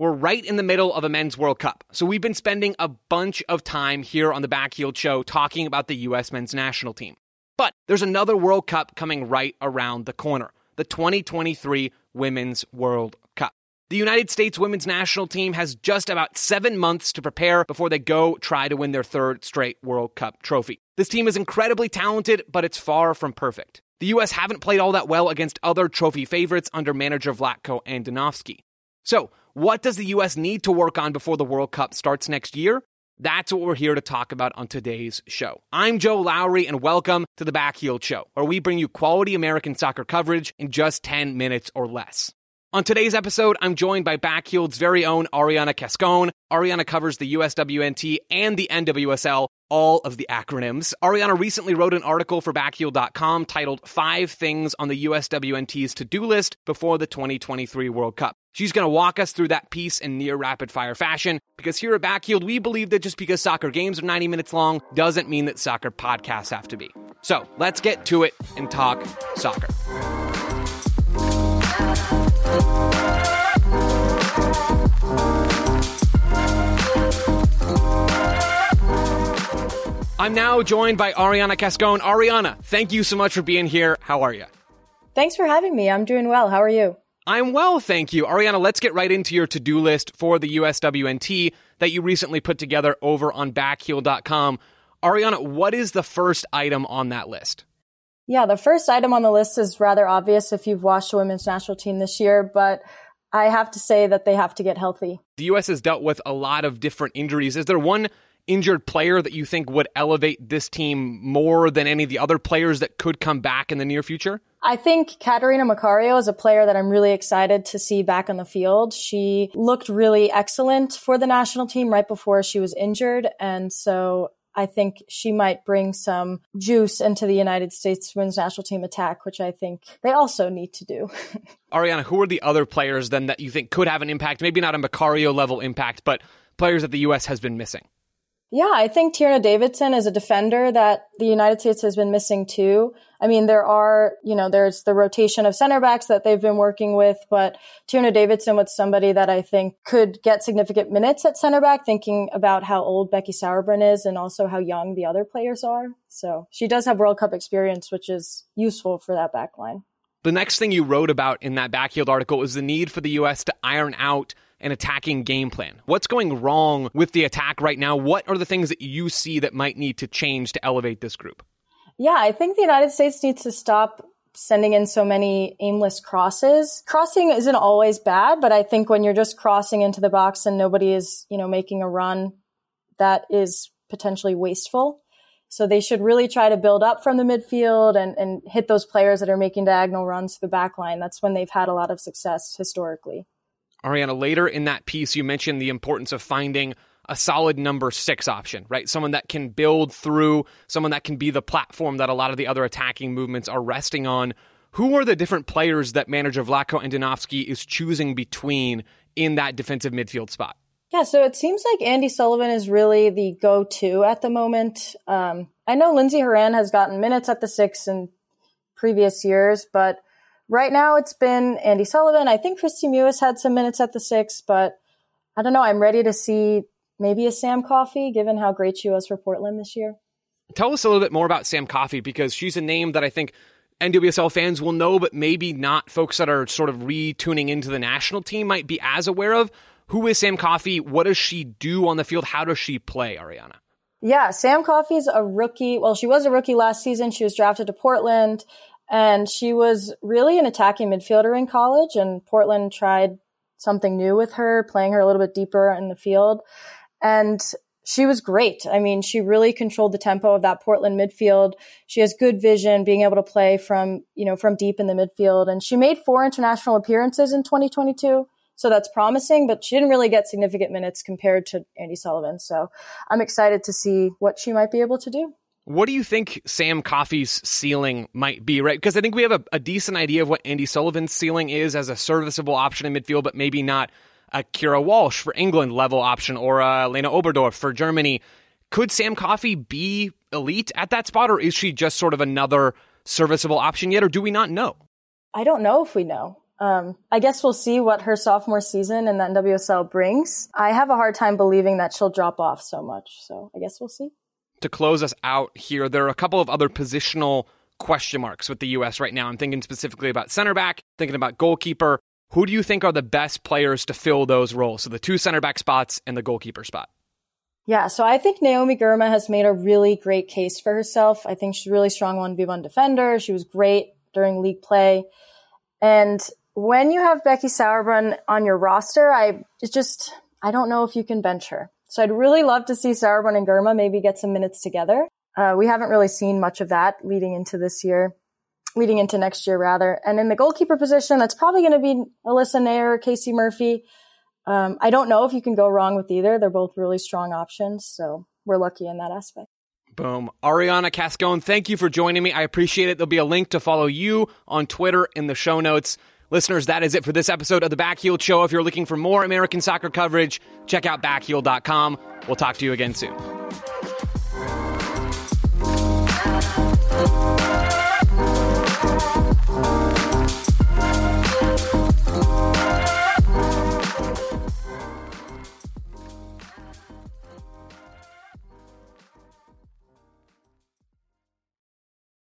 We're right in the middle of a men's World Cup. So we've been spending a bunch of time here on the Backheeled Show talking about the U.S. men's national team. But there's another World Cup coming right around the corner the 2023 Women's World Cup. The United States women's national team has just about seven months to prepare before they go try to win their third straight World Cup trophy. This team is incredibly talented, but it's far from perfect. The U.S. haven't played all that well against other trophy favorites under manager Vlatko and Andonovski. So, what does the U.S. need to work on before the World Cup starts next year? That's what we're here to talk about on today's show. I'm Joe Lowry, and welcome to the Backheeled Show, where we bring you quality American soccer coverage in just 10 minutes or less. On today's episode, I'm joined by Backheeled's very own Arianna Cascone. Arianna covers the USWNT and the NWSL, all of the acronyms. Arianna recently wrote an article for Backheel.com titled Five Things on the USWNT's To Do List Before the 2023 World Cup. She's going to walk us through that piece in near rapid fire fashion because here at Backheeled, we believe that just because soccer games are 90 minutes long doesn't mean that soccer podcasts have to be. So let's get to it and talk soccer. I'm now joined by Arianna Cascone. Arianna, thank you so much for being here. How are you? Thanks for having me. I'm doing well. How are you? I'm well, thank you. Arianna, let's get right into your to do list for the USWNT that you recently put together over on backheel.com. Arianna, what is the first item on that list? Yeah, the first item on the list is rather obvious if you've watched the women's national team this year, but I have to say that they have to get healthy. The U.S. has dealt with a lot of different injuries. Is there one injured player that you think would elevate this team more than any of the other players that could come back in the near future? I think Catarina Macario is a player that I'm really excited to see back on the field. She looked really excellent for the national team right before she was injured. And so I think she might bring some juice into the United States women's national team attack, which I think they also need to do. Arianna, who are the other players then that you think could have an impact? Maybe not a Macario level impact, but players that the U.S. has been missing? Yeah, I think Tierna Davidson is a defender that the United States has been missing too. I mean, there are, you know, there's the rotation of center backs that they've been working with, but Tierna Davidson was somebody that I think could get significant minutes at center back, thinking about how old Becky Sauerbrunn is and also how young the other players are. So she does have World Cup experience, which is useful for that back line. The next thing you wrote about in that Backheeled article was the need for the U.S. to iron out an attacking game plan. What's going wrong with the attack right now? What are the things that you see that might need to change to elevate this group? Yeah, I think the United States needs to stop sending in so many aimless crosses. Crossing isn't always bad, but I think when you're just crossing into the box and nobody is, you know, making a run, that is potentially wasteful. So they should really try to build up from the midfield and, and hit those players that are making diagonal runs to the back line. That's when they've had a lot of success historically. Arianna, later in that piece, you mentioned the importance of finding a solid number six option, right? Someone that can build through, someone that can be the platform that a lot of the other attacking movements are resting on. Who are the different players that manager Vlatko Andonovski is choosing between in that defensive midfield spot? Yeah, so it seems like Andy Sullivan is really the go-to at the moment. Um, I know Lindsey Horan has gotten minutes at the six in previous years, but right now it's been Andy Sullivan. I think Kristie Mewis had some minutes at the six, but I don't know. I'm ready to see maybe a Sam Coffey, given how great she was for Portland this year. Tell us a little bit more about Sam Coffey because she's a name that I think NWSL fans will know, but maybe not folks that are sort of retuning into the national team might be as aware of. Who is Sam Coffey? What does she do on the field? How does she play, Arianna? Yeah, Sam Coffey's a rookie. Well, she was a rookie last season. She was drafted to Portland. And she was really an attacking midfielder in college, and Portland tried something new with her, playing her a little bit deeper in the field. And she was great. I mean, she really controlled the tempo of that Portland midfield. She has good vision, being able to play from, you know, from deep in the midfield. And she made four international appearances in 2022. So that's promising, but she didn't really get significant minutes compared to Andy Sullivan. So I'm excited to see what she might be able to do. What do you think Sam Coffey's ceiling might be, right? Because I think we have a, a, decent idea of what Andy Sullivan's ceiling is as a serviceable option in midfield, but maybe not a Keira Walsh for England level option or a Lena Oberdorf for Germany. Could Sam Coffey be elite at that spot, or is she just sort of another serviceable option yet, or do we not know? I don't know if we know. Um, I guess we'll see what her sophomore season in the NWSL brings. I have a hard time believing that she'll drop off so much. So I guess we'll see. To close us out here, there are a couple of other positional question marks with the U.S. right now. I'm thinking specifically about center back, thinking about goalkeeper. Who do you think are the best players to fill those roles? So the two center back spots and the goalkeeper spot. Yeah, so I think Naomi Girma has made a really great case for herself. I think she's a really strong 1v1 defender. She was great during league play. And when you have Becky Sauerbrunn on your roster, I just I don't know if you can bench her. So I'd really love to see Sauerbrunn and Girma maybe get some minutes together. Uh, we haven't really seen much of that leading into this year, leading into next year rather. And in the goalkeeper position, that's probably going to be Alyssa Naeher or Casey Murphy. Um, I don't know if you can go wrong with either. They're both really strong options, so we're lucky in that aspect. Boom. Arianna Cascone, thank you for joining me. I appreciate it. There'll be a link to follow you on Twitter in the show notes. Listeners, that is it for this episode of the Backheel Show. If you're looking for more American soccer coverage, check out backheel.com. We'll talk to you again soon.